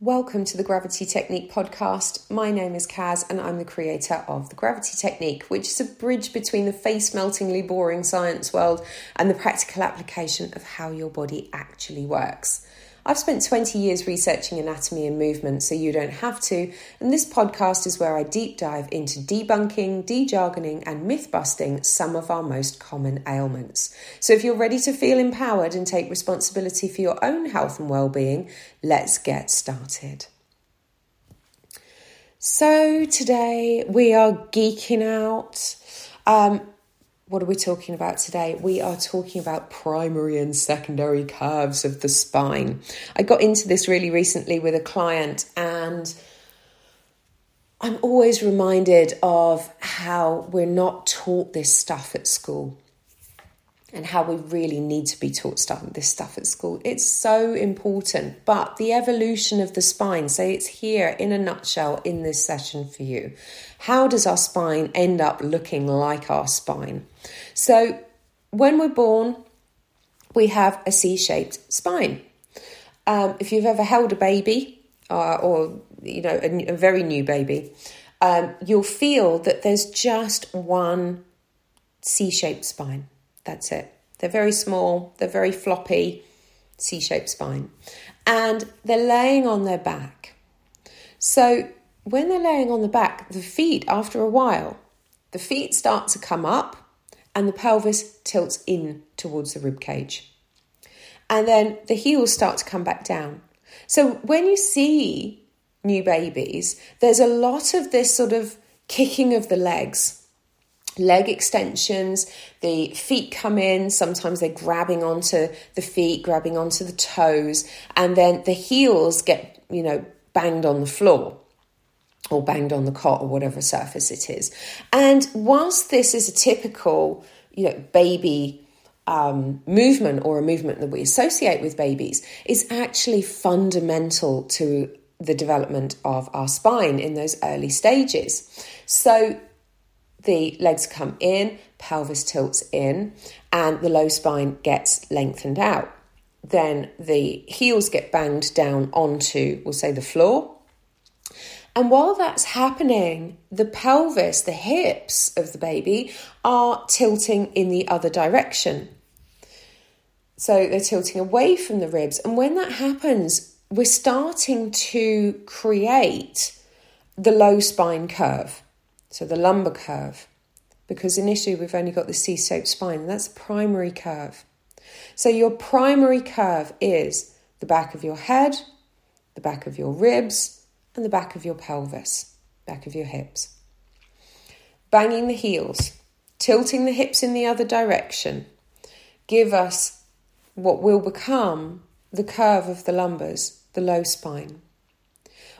Welcome to the Gravity Technique podcast. My name is Caz and I'm the creator of the Gravity Technique, which is a bridge between the face meltingly boring science world and the practical application of how your body actually works. I've spent 20 years researching anatomy and movement, so you don't have to. And this podcast is where I deep dive into debunking, dejargoning, and myth busting some of our most common ailments. So if you're ready to feel empowered and take responsibility for your own health and well being, let's get started. So today we are geeking out. Um, what are we talking about today? We are talking about primary and secondary curves of the spine. I got into this really recently with a client, and I'm always reminded of how we're not taught this stuff at school and how we really need to be taught stuff this stuff at school. It's so important. But the evolution of the spine, say it's here in a nutshell in this session for you. How does our spine end up looking like our spine? So when we're born, we have a C-shaped spine. Um, if you've ever held a baby uh, or you know a, a very new baby, um, you'll feel that there's just one C-shaped spine that's it. They're very small, they're very floppy, C shaped spine. And they're laying on their back. So when they're laying on the back, the feet, after a while, the feet start to come up and the pelvis tilts in towards the rib cage. And then the heels start to come back down. So when you see new babies, there's a lot of this sort of kicking of the legs leg extensions, the feet come in, sometimes they're grabbing onto the feet, grabbing onto the toes, and then the heels get, you know, banged on the floor or banged on the cot or whatever surface it is. And whilst this is a typical, you know, baby um, movement or a movement that we associate with babies, is actually fundamental to the development of our spine in those early stages. So the legs come in, pelvis tilts in, and the low spine gets lengthened out. Then the heels get banged down onto, we'll say, the floor. And while that's happening, the pelvis, the hips of the baby are tilting in the other direction. So they're tilting away from the ribs. And when that happens, we're starting to create the low spine curve so the lumbar curve, because initially we've only got the C shaped spine, that's the primary curve. So your primary curve is the back of your head, the back of your ribs, and the back of your pelvis, back of your hips. Banging the heels, tilting the hips in the other direction, give us what will become the curve of the lumbars, the low spine.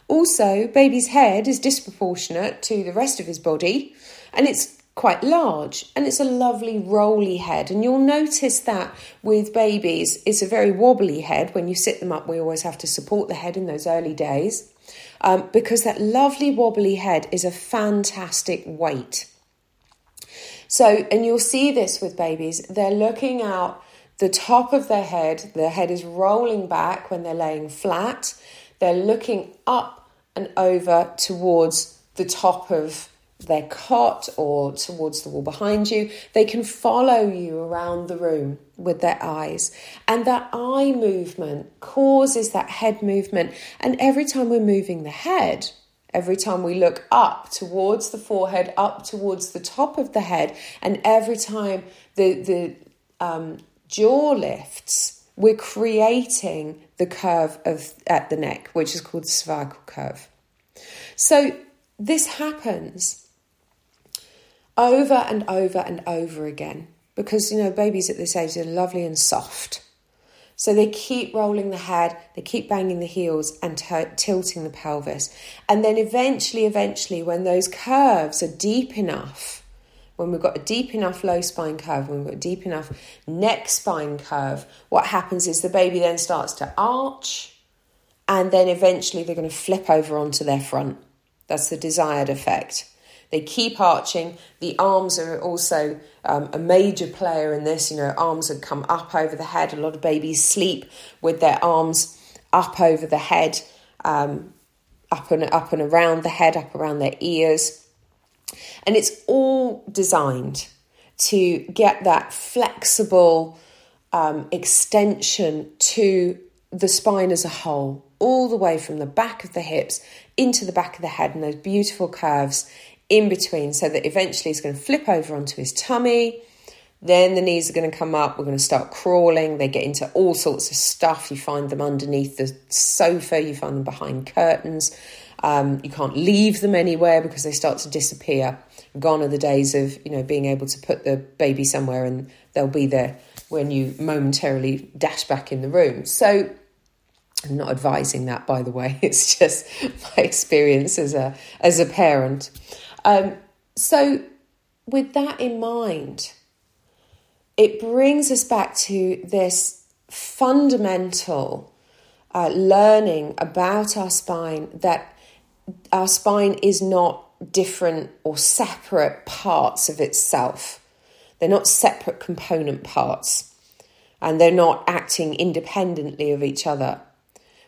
Also, baby's head is disproportionate to the rest of his body and it's quite large and it's a lovely rolly head. And you'll notice that with babies, it's a very wobbly head. When you sit them up, we always have to support the head in those early days um, because that lovely wobbly head is a fantastic weight. So, and you'll see this with babies, they're looking out the top of their head, their head is rolling back when they're laying flat they're looking up and over towards the top of their cot or towards the wall behind you. They can follow you around the room with their eyes. And that eye movement causes that head movement. And every time we're moving the head, every time we look up towards the forehead, up towards the top of the head, and every time the, the um, jaw lifts, we're creating the curve of at the neck, which is called the cervical curve. So this happens over and over and over again because you know babies at this age are lovely and soft. So they keep rolling the head, they keep banging the heels and t- tilting the pelvis. And then eventually, eventually, when those curves are deep enough, when we've got a deep enough low spine curve, when we've got a deep enough neck spine curve, what happens is the baby then starts to arch and then eventually they're going to flip over onto their front. That's the desired effect. They keep arching. The arms are also um, a major player in this. You know, arms that come up over the head. A lot of babies sleep with their arms up over the head um, up and up and around the head, up around their ears. And it's all designed to get that flexible um, extension to the spine as a whole, all the way from the back of the hips into the back of the head, and those beautiful curves in between, so that eventually he's going to flip over onto his tummy. Then the knees are going to come up. We're going to start crawling. They get into all sorts of stuff. You find them underneath the sofa, you find them behind curtains. Um, you can't leave them anywhere because they start to disappear. Gone are the days of you know being able to put the baby somewhere and they'll be there when you momentarily dash back in the room. So I'm not advising that, by the way. It's just my experience as a as a parent. Um, so, with that in mind, it brings us back to this fundamental uh, learning about our spine that our spine is not different or separate parts of itself. They're not separate component parts and they're not acting independently of each other.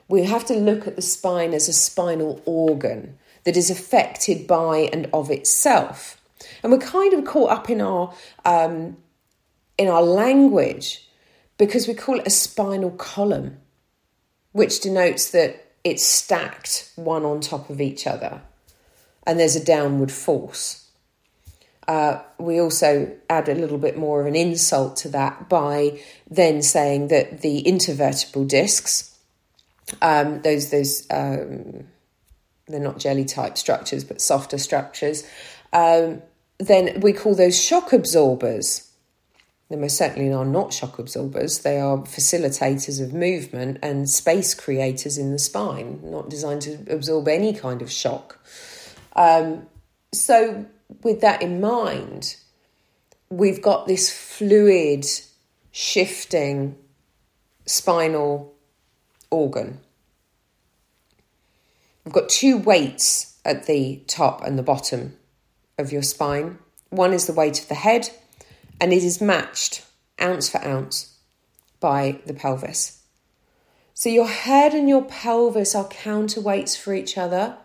We have to look at the spine as a spinal organ that is affected by and of itself. And we're kind of caught up in our um, in our language because we call it a spinal column, which denotes that it's stacked one on top of each other and there's a downward force. Uh, we also add a little bit more of an insult to that by then saying that the intervertebral discs, um, those those um, they're not jelly type structures but softer structures, um, then we call those shock absorbers. They most certainly are not shock absorbers. They are facilitators of movement and space creators in the spine, not designed to absorb any kind of shock. Um, so, with that in mind, we've got this fluid, shifting spinal organ. We've got two weights at the top and the bottom of your spine. One is the weight of the head, and it is matched ounce for ounce by the pelvis. So your head and your pelvis are counterweights for each other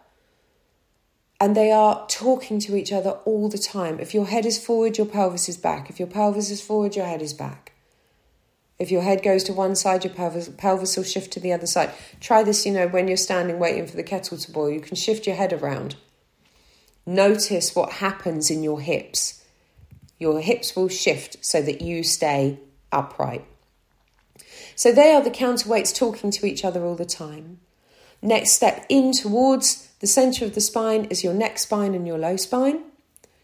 and they are talking to each other all the time. If your head is forward, your pelvis is back. If your pelvis is forward, your head is back. If your head goes to one side, your pelvis, pelvis will shift to the other side. Try this, you know, when you're standing waiting for the kettle to boil, you can shift your head around. Notice what happens in your hips. Your hips will shift so that you stay upright. So they are the counterweights talking to each other all the time. Next step in towards the center of the spine is your neck spine and your low spine.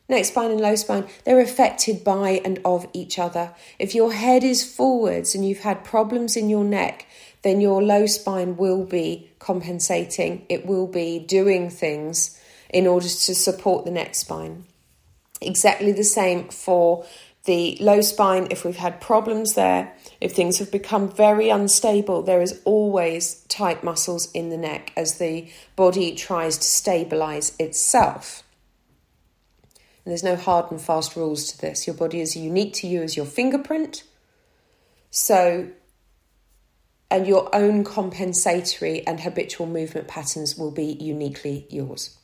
Neck spine and low spine, they're affected by and of each other. If your head is forwards and you've had problems in your neck, then your low spine will be compensating. It will be doing things in order to support the neck spine. Exactly the same for the low spine, if we've had problems there, if things have become very unstable, there is always tight muscles in the neck as the body tries to stabilize itself. And there's no hard and fast rules to this. Your body is unique to you as your fingerprint. So, and your own compensatory and habitual movement patterns will be uniquely yours.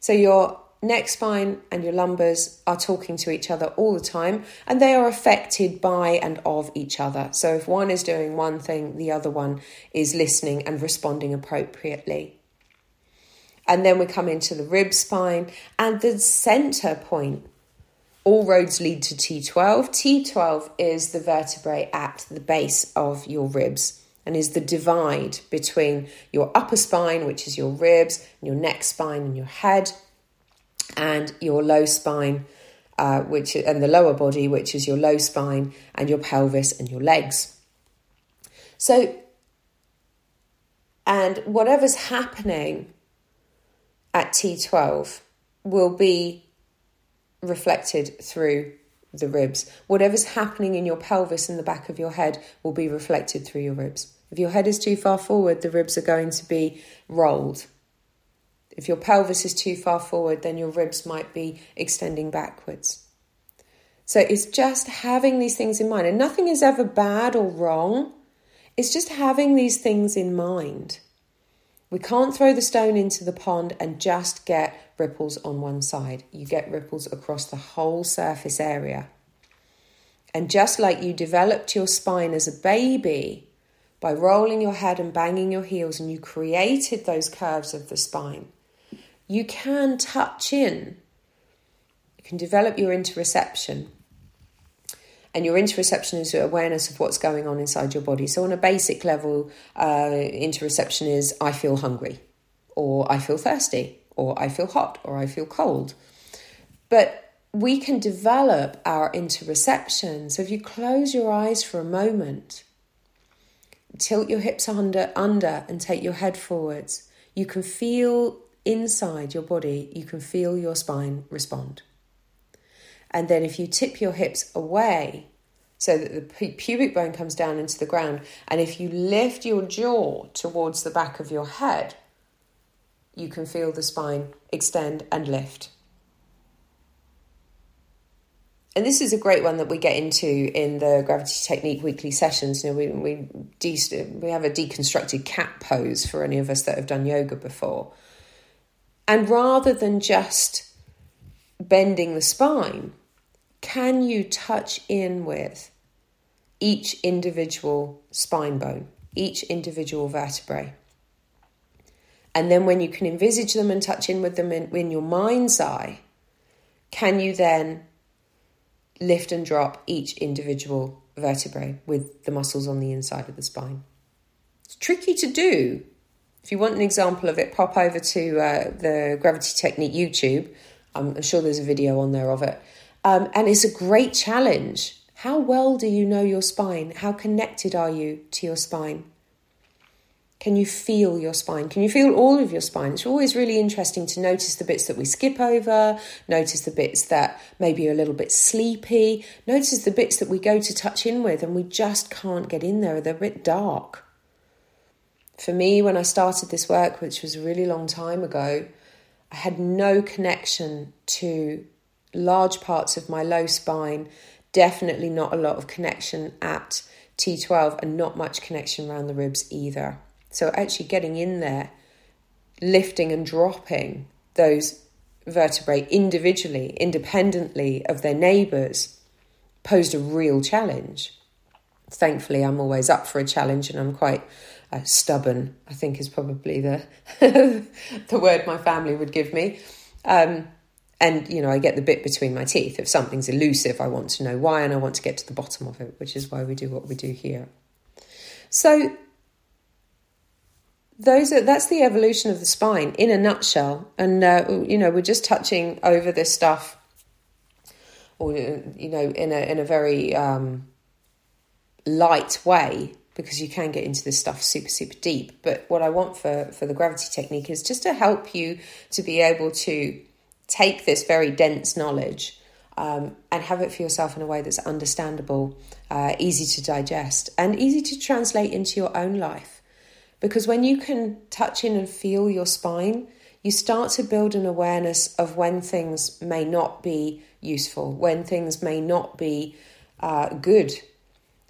So, your neck spine and your lumbars are talking to each other all the time and they are affected by and of each other. So if one is doing one thing, the other one is listening and responding appropriately. And then we come into the rib spine and the center point. All roads lead to T12. T12 is the vertebrae at the base of your ribs and is the divide between your upper spine, which is your ribs, your neck spine and your head and your low spine, uh, which and the lower body, which is your low spine and your pelvis and your legs. So, and whatever's happening at T12 will be reflected through the ribs. Whatever's happening in your pelvis and the back of your head will be reflected through your ribs. If your head is too far forward, the ribs are going to be rolled. If your pelvis is too far forward, then your ribs might be extending backwards. So it's just having these things in mind. And nothing is ever bad or wrong. It's just having these things in mind. We can't throw the stone into the pond and just get ripples on one side. You get ripples across the whole surface area. And just like you developed your spine as a baby by rolling your head and banging your heels, and you created those curves of the spine, you can touch in. You can develop your interoception. And your interoception is your awareness of what's going on inside your body. So, on a basic level, uh, interoception is I feel hungry, or I feel thirsty, or I feel hot, or I feel cold. But we can develop our interoception. So if you close your eyes for a moment, tilt your hips under, under and take your head forwards, you can feel inside your body, you can feel your spine respond. And then if you tip your hips away so that the pubic bone comes down into the ground, and if you lift your jaw towards the back of your head, you can feel the spine extend and lift and this is a great one that we get into in the gravity technique weekly sessions. You know, we we de- we have a deconstructed cat pose for any of us that have done yoga before, and rather than just bending the spine, can you touch in with each individual spine bone, each individual vertebrae? And then when you can envisage them and touch in with them in, in your mind's eye, can you then lift and drop each individual vertebrae with the muscles on the inside of the spine. It's tricky to do. If you want an example of it, pop over to uh, the Gravity Technique YouTube. I'm sure there's a video on there of it. Um, and it's a great challenge. How well do you know your spine? How connected are you to your spine? Can you feel your spine? Can you feel all of your spine? It's always really interesting to notice the bits that we skip over, notice the bits that maybe are a little bit sleepy, notice the bits that we go to touch in with and we just can't get in there, they're a bit dark. For me, when I started this work, which was a really long time ago, I had no connection to large parts of my low spine, definitely not a lot of connection at T12, and not much connection around the ribs either. So actually getting in there, lifting and dropping those vertebrae individually, independently of their neighbours, posed a real challenge. Thankfully, I'm always up for a challenge and I'm quite uh, stubborn, I think is probably the, the word my family would give me. Um, and, you know, I get the bit between my teeth. If something's elusive, I want to know why and I want to get to the bottom of it, which is why we do what we do here. So, those are that's the evolution of the spine in a nutshell and uh, you know we're just touching over this stuff or you know in a in a very um, light way because you can get into this stuff super super deep but what i want for for the gravity technique is just to help you to be able to take this very dense knowledge um, and have it for yourself in a way that's understandable uh, easy to digest and easy to translate into your own life because when you can touch in and feel your spine, you start to build an awareness of when things may not be useful, when things may not be uh, good.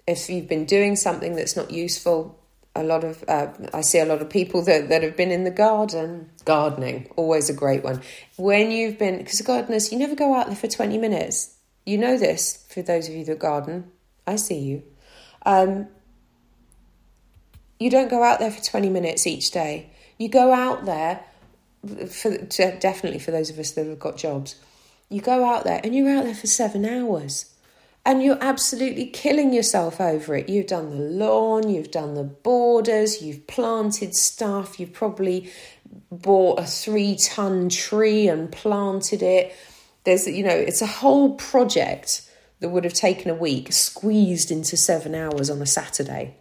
If you've been doing something that's not useful, a lot of uh, I see a lot of people that, that have been in the garden, gardening, always a great one. When you've been, because gardeners, you never go out there for 20 minutes. You know this for those of you that garden. I see you. Um, you don't go out there for 20 minutes each day. You go out there, for definitely for those of us that have got jobs, you go out there and you're out there for seven hours and you're absolutely killing yourself over it. You've done the lawn, you've done the borders, you've planted stuff, you've probably bought a three ton tree and planted it. There's, you know, it's a whole project that would have taken a week squeezed into seven hours on a Saturday.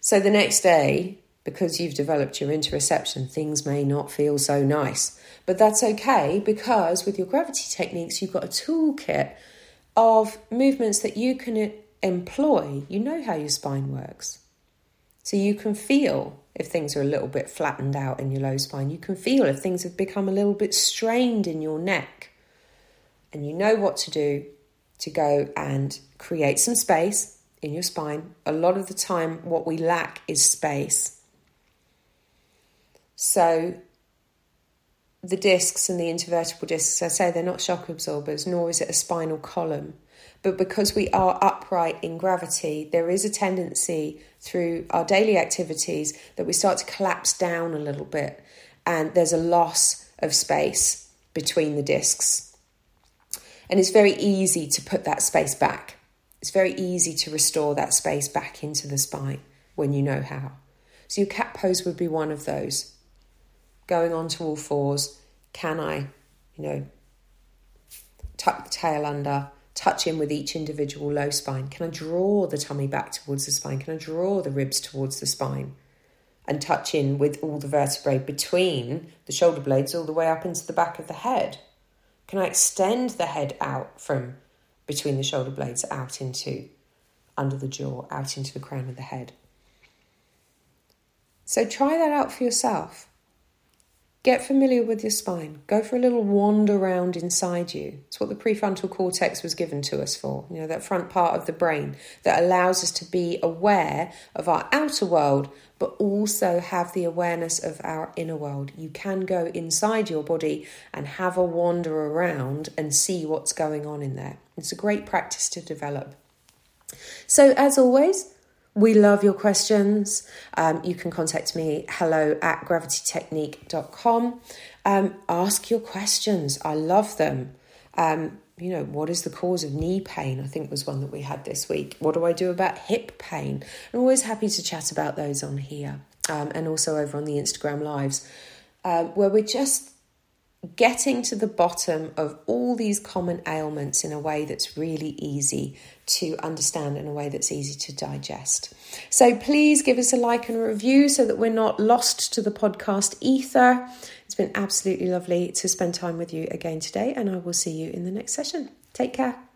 So the next day, because you've developed your interoception, things may not feel so nice. But that's okay because with your gravity techniques, you've got a toolkit of movements that you can employ. You know how your spine works. So you can feel if things are a little bit flattened out in your low spine. You can feel if things have become a little bit strained in your neck. And you know what to do to go and create some space in your spine. A lot of the time, what we lack is space. So the discs and the intervertebral discs, I say they're not shock absorbers, nor is it a spinal column. But because we are upright in gravity, there is a tendency through our daily activities that we start to collapse down a little bit, and there's a loss of space between the discs. And it's very easy to put that space back. It's very easy to restore that space back into the spine when you know how. So, your cat pose would be one of those going on to all fours, can I, you know, tuck the tail under, touch in with each individual low spine? Can I draw the tummy back towards the spine? Can I draw the ribs towards the spine? And touch in with all the vertebrae between the shoulder blades all the way up into the back of the head? Can I extend the head out from between the shoulder blades out into under the jaw, out into the crown of the head? So try that out for yourself. Get familiar with your spine. Go for a little wander around inside you. It's what the prefrontal cortex was given to us for. You know, that front part of the brain that allows us to be aware of our outer world, but also have the awareness of our inner world. You can go inside your body and have a wander around and see what's going on in there. It's a great practice to develop. So, as always, we love your questions. Um, you can contact me hello at gravitytechnique.com. Um, ask your questions. I love them. Um, you know, what is the cause of knee pain? I think was one that we had this week. What do I do about hip pain? I'm always happy to chat about those on here um, and also over on the Instagram lives, uh, where we're just getting to the bottom of all these common ailments in a way that's really easy to understand in a way that's easy to digest. So please give us a like and a review so that we're not lost to the podcast ether. It's been absolutely lovely to spend time with you again today, and I will see you in the next session. Take care.